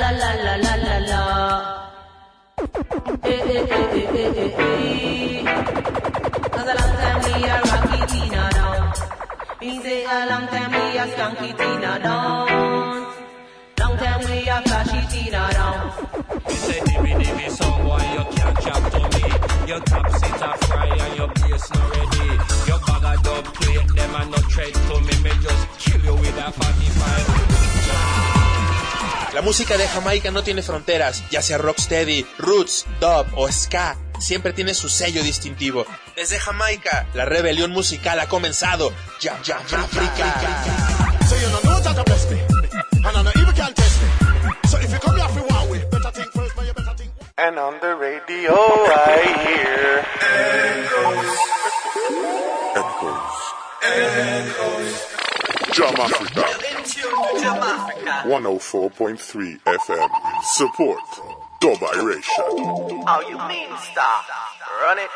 la la la la la la. Eh eh eh eh eh eh. Cause a long time we a rocky Tina down. Me say a long time we a skunky Tina down. Long time we a flashy Tina down. You say dimmy dimmy song boy you can't chat to me. Your top sit a fry and your bass not ready. Your bag a dub plate them a no tread to me. Me just kill you with a 45. La música de Jamaica no tiene fronteras, ya sea rocksteady, roots, dub o ska, siempre tiene su sello distintivo. Desde Jamaica, la rebelión musical ha comenzado. Ya, ya, ya, África. And on the radio I. Jamáfrica. 104.3 FM. Support. Dubiration. How you mean stop? Run it.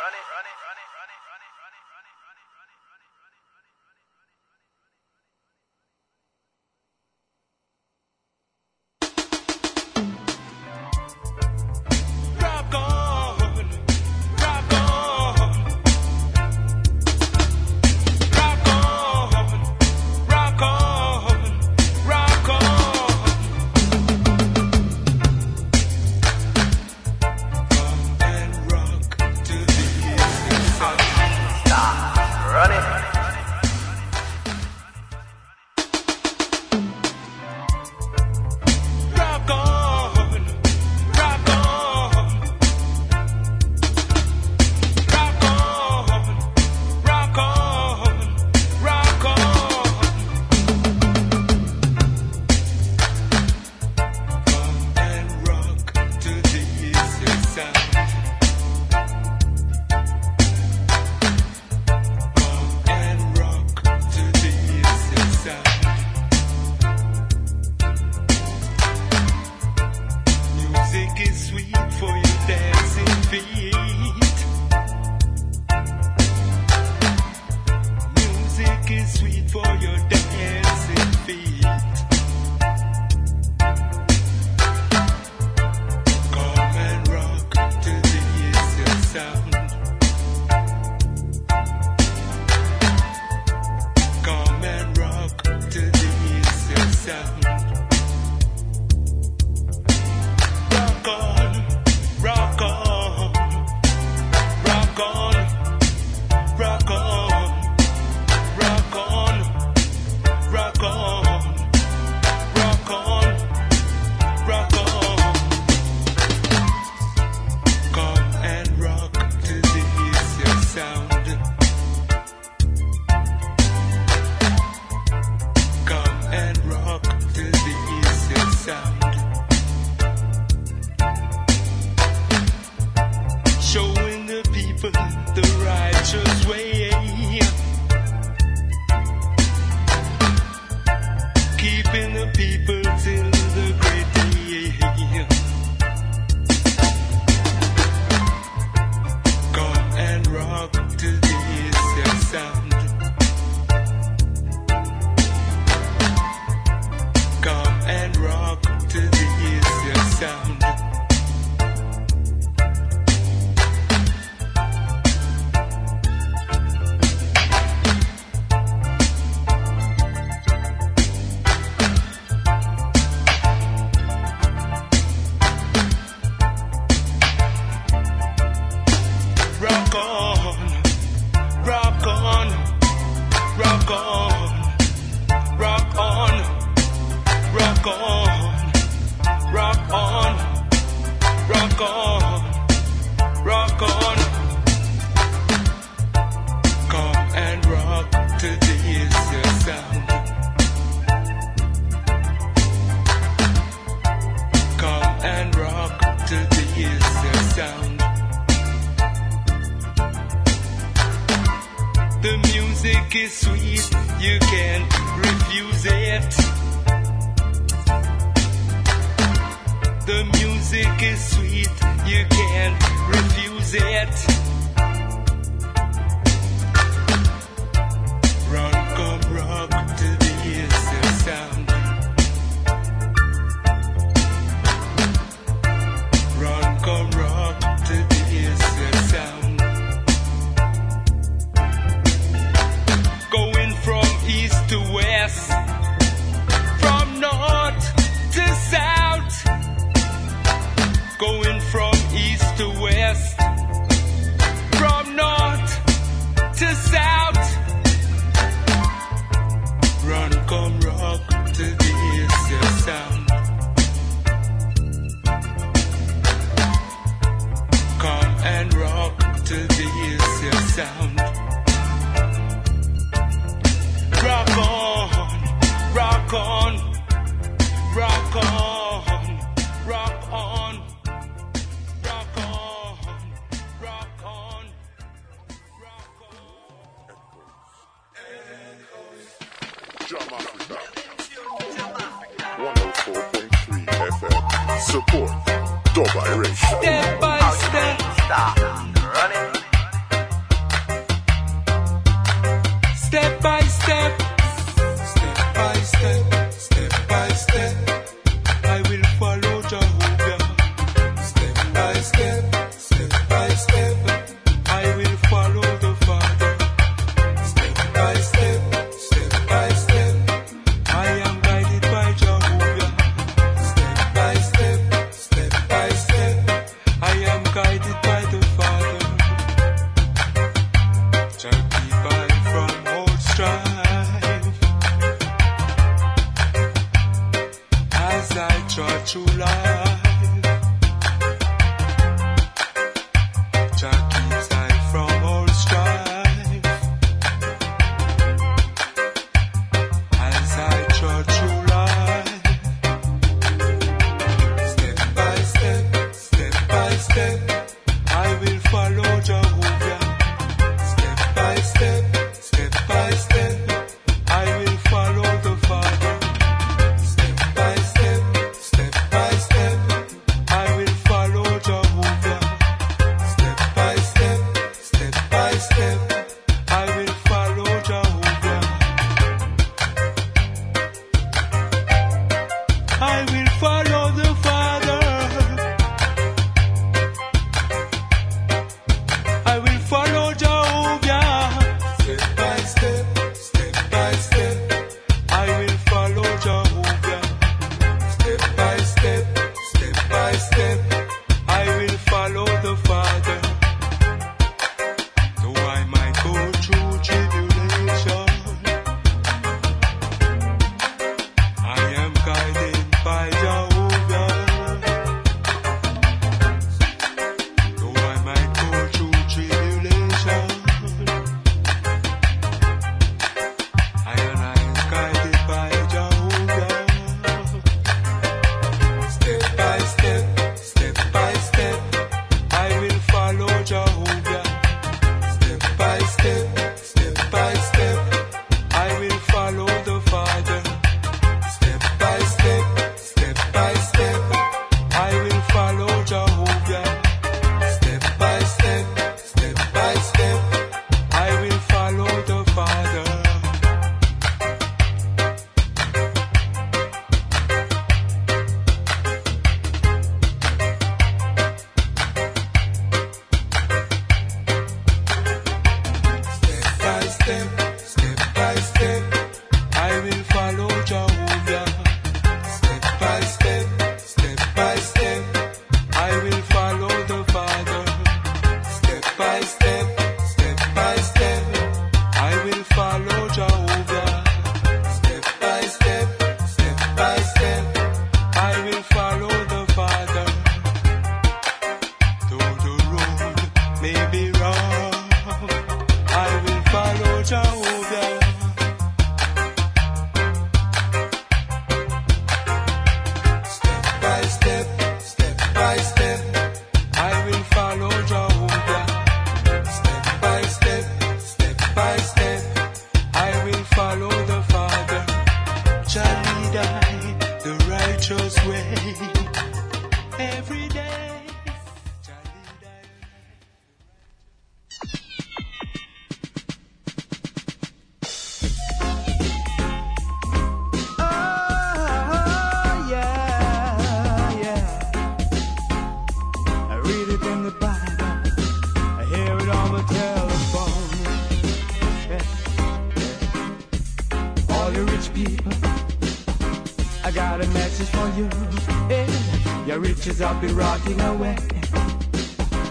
Riches I'll be rotting away.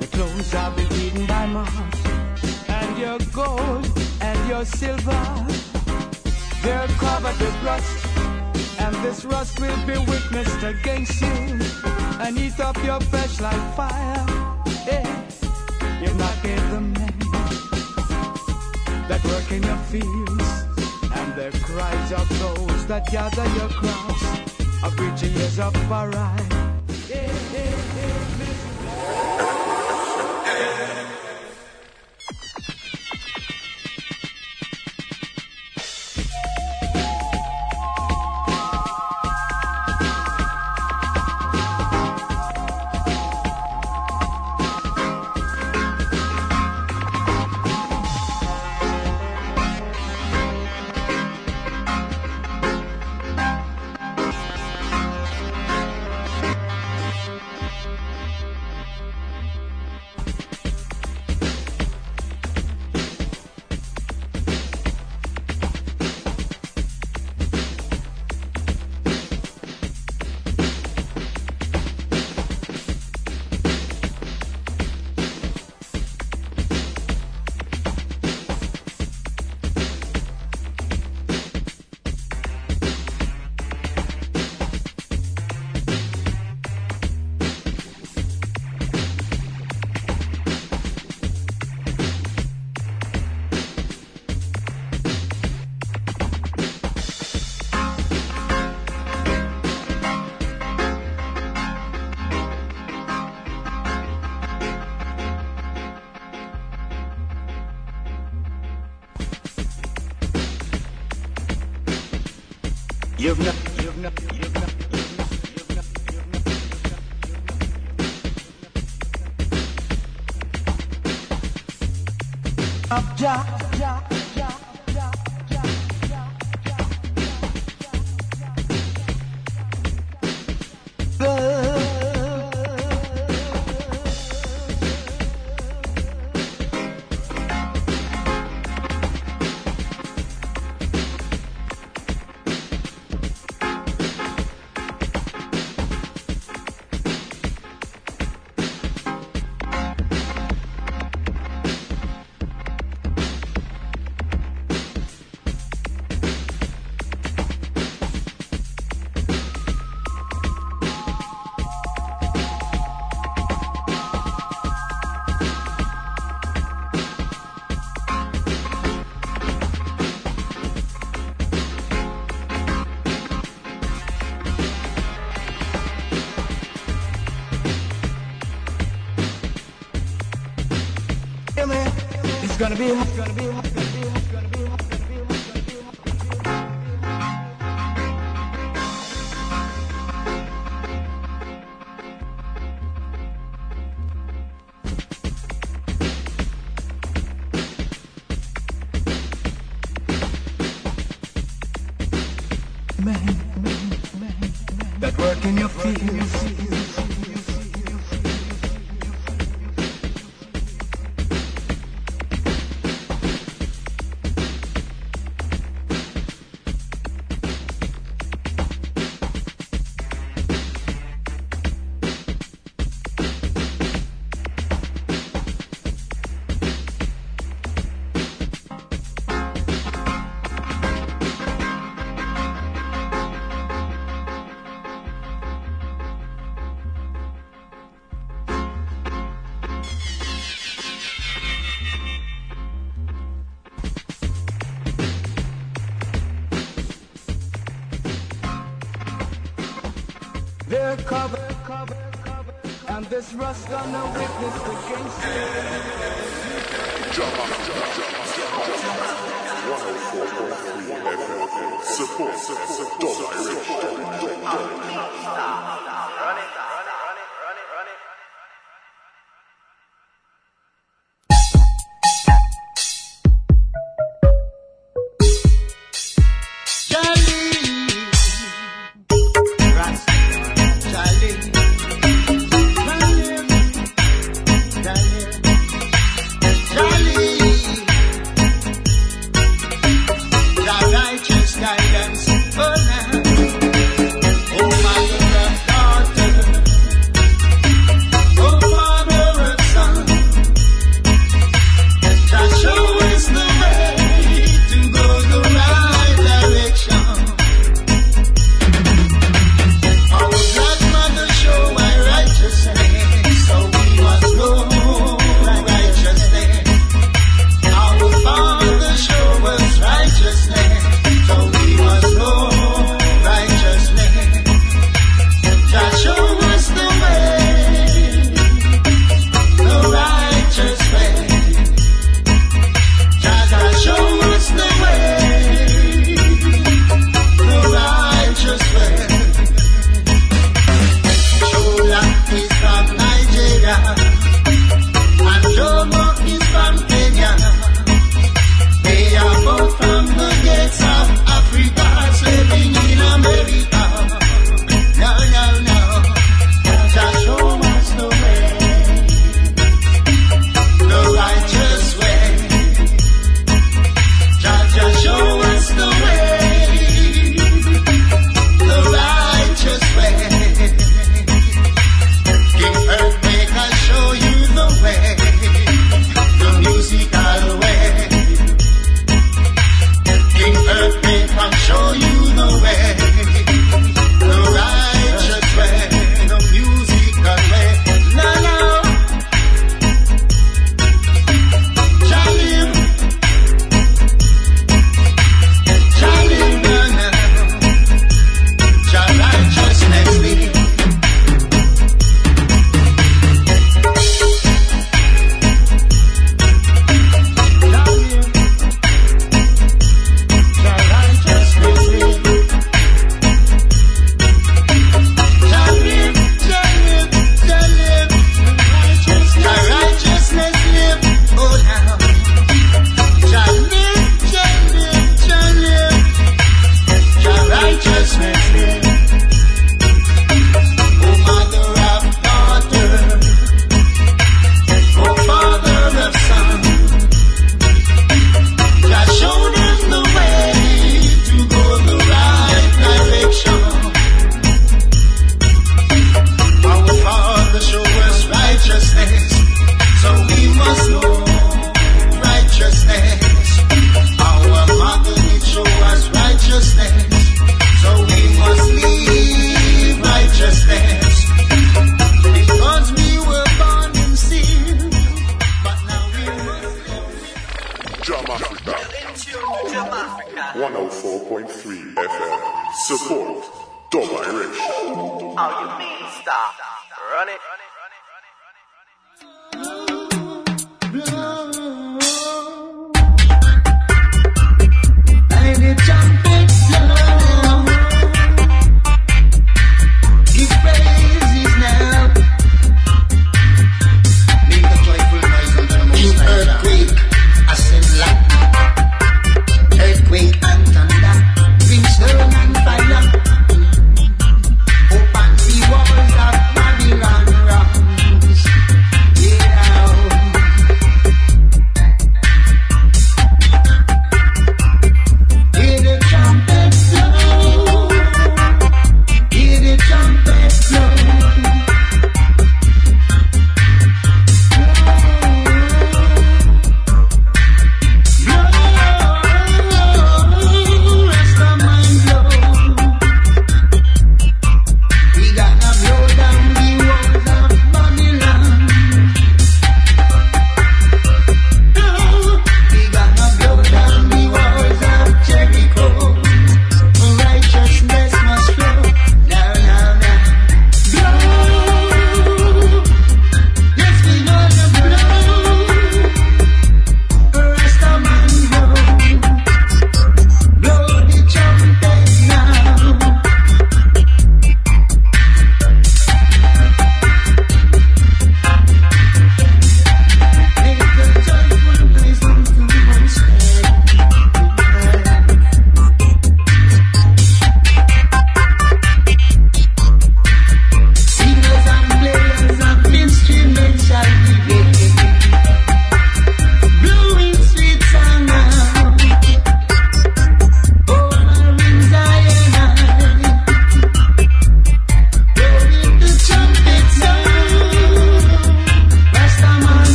The clothes I'll be eaten by moths. And your gold and your silver, they'll cover with rust. And this rust will be witnessed against you and eat up your flesh like fire. Yes, you're not the men that work in your fields and the cries of those that gather your crops are preaching years of our You've never Man, man, man, that work in your field. trust, I'm witness against you. Drop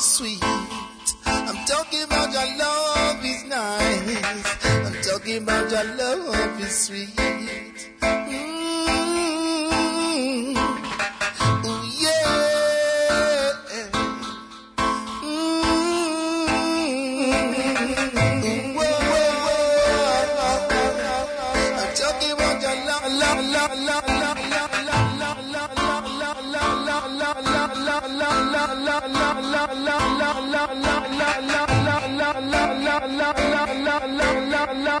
sweet. I'm talking about your love is nice. I'm talking about your love is sweet. Mm. la la la la la la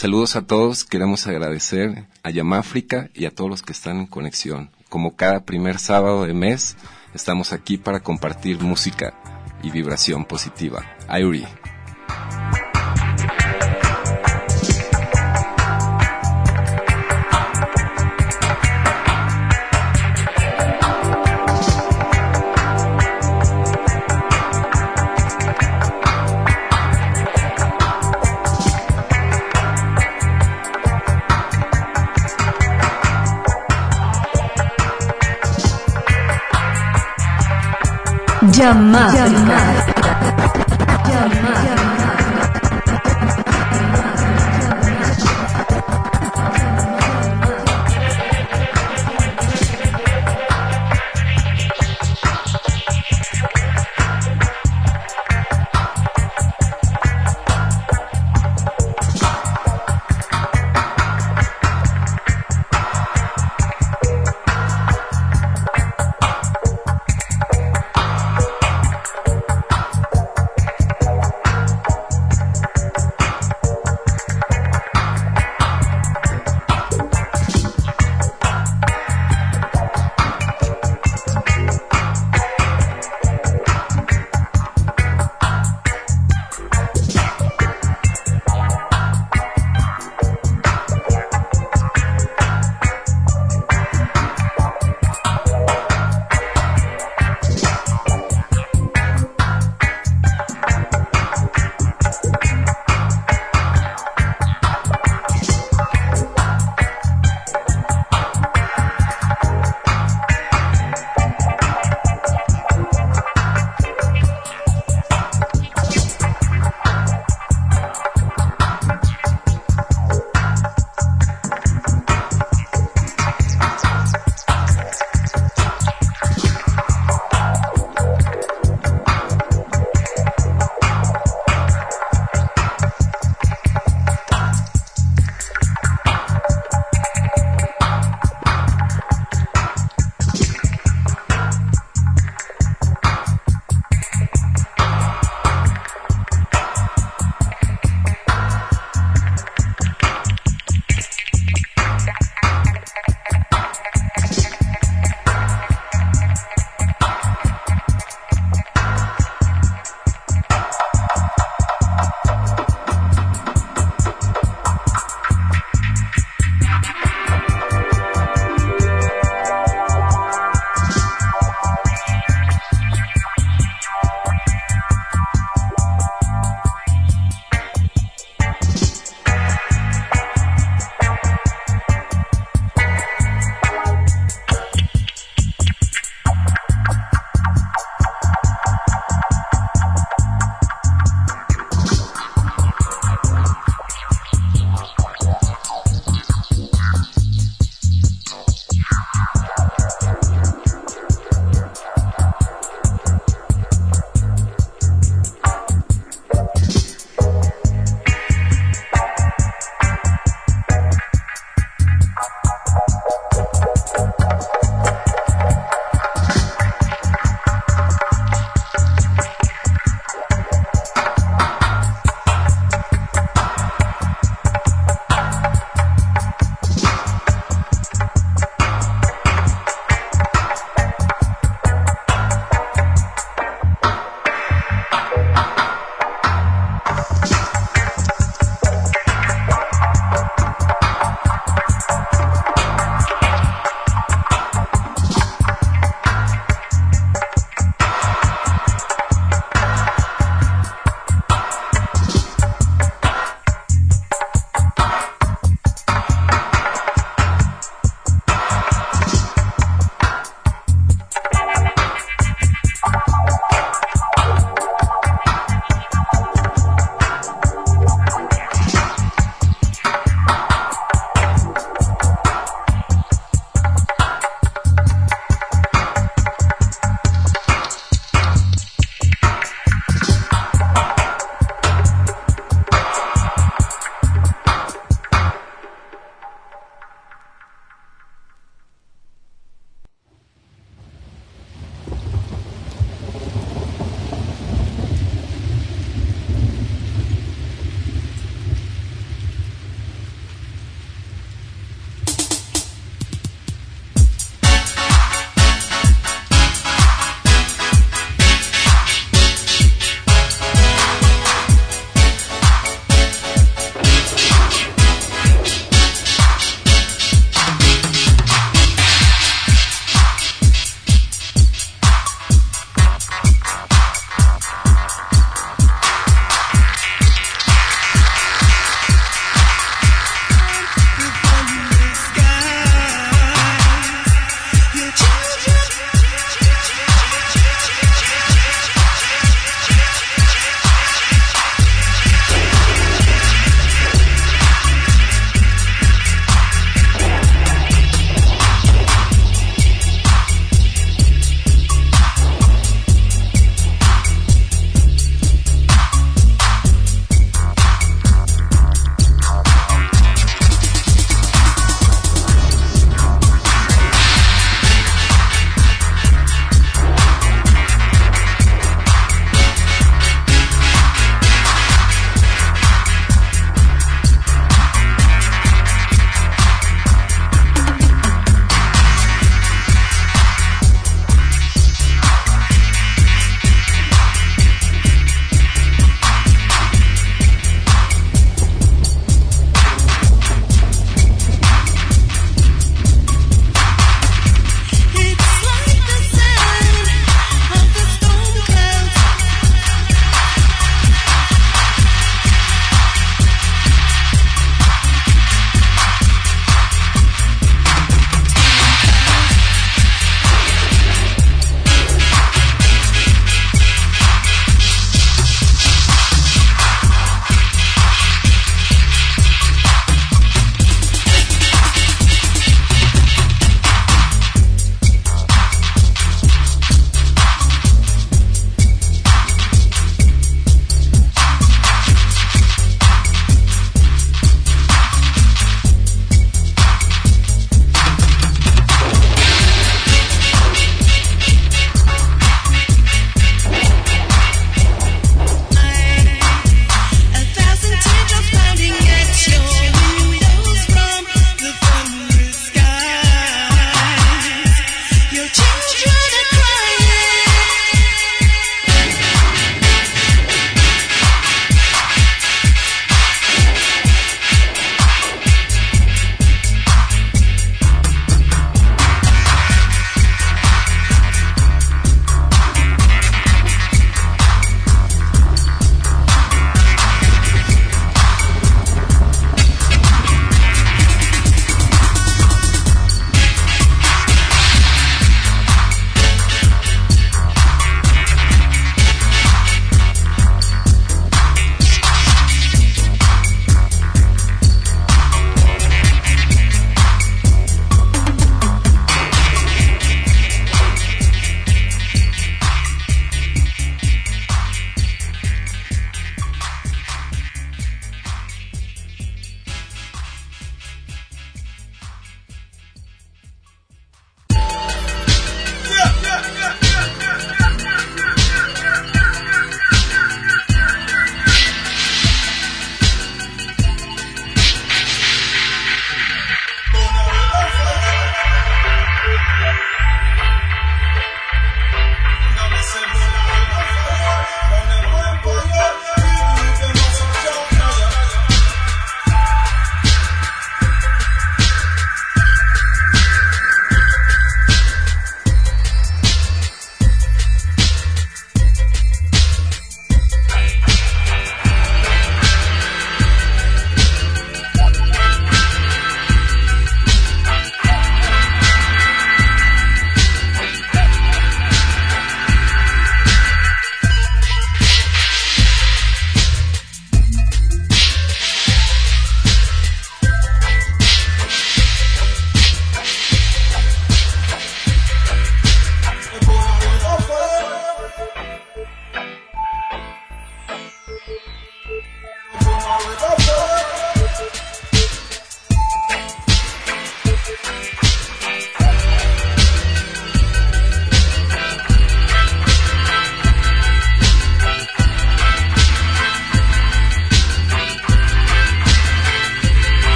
Saludos a todos, queremos agradecer a Yamáfrica y a todos los que están en conexión. Como cada primer sábado de mes, estamos aquí para compartir música y vibración positiva. Irie. Llamada.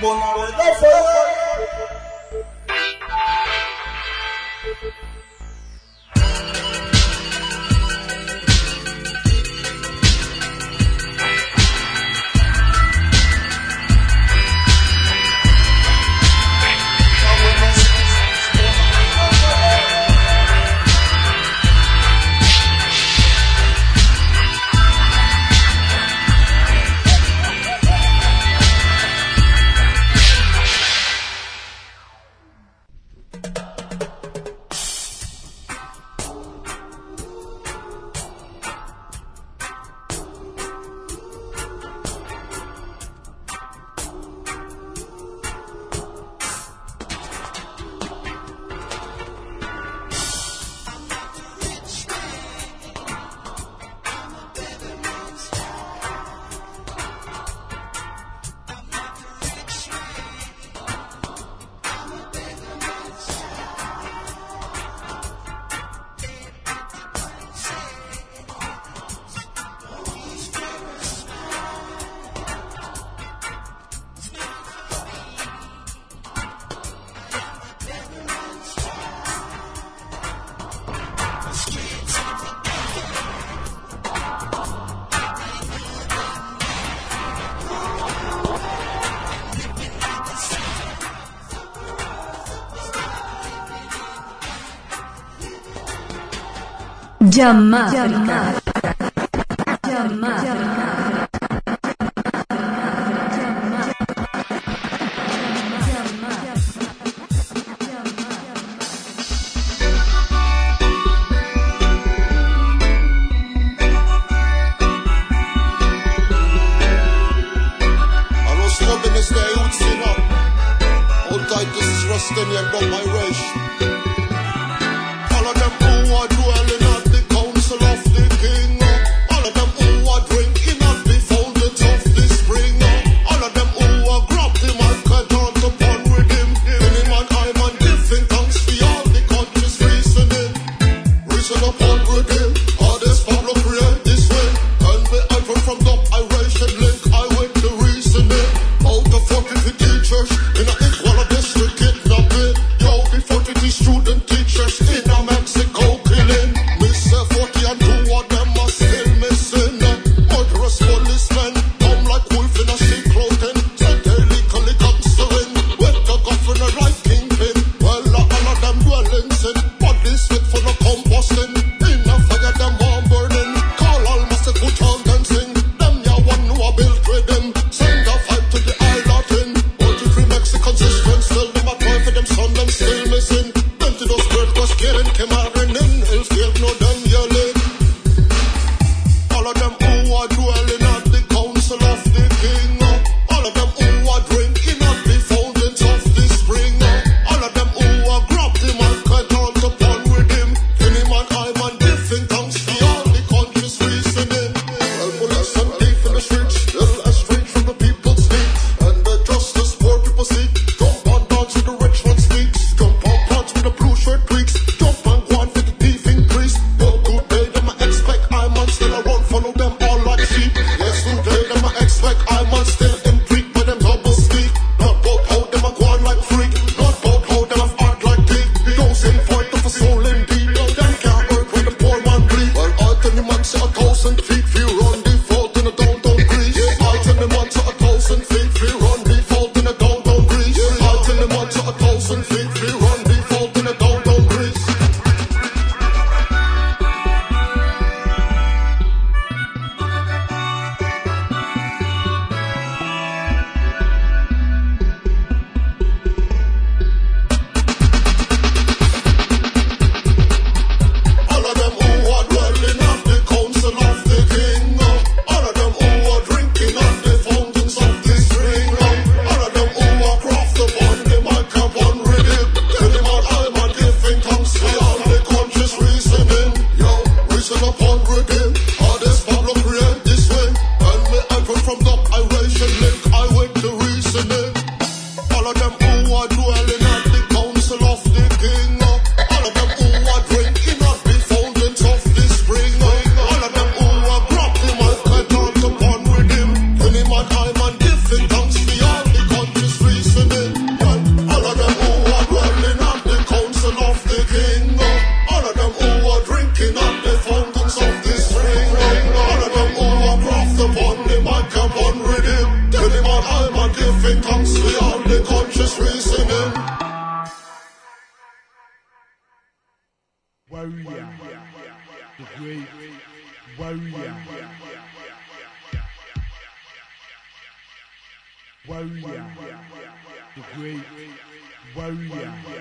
Bonarodeiro. Llama great warrior.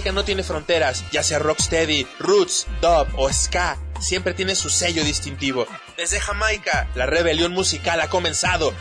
No tiene fronteras, ya sea rocksteady, roots, dub o ska, siempre tiene su sello distintivo. Desde Jamaica, la rebelión musical ha comenzado.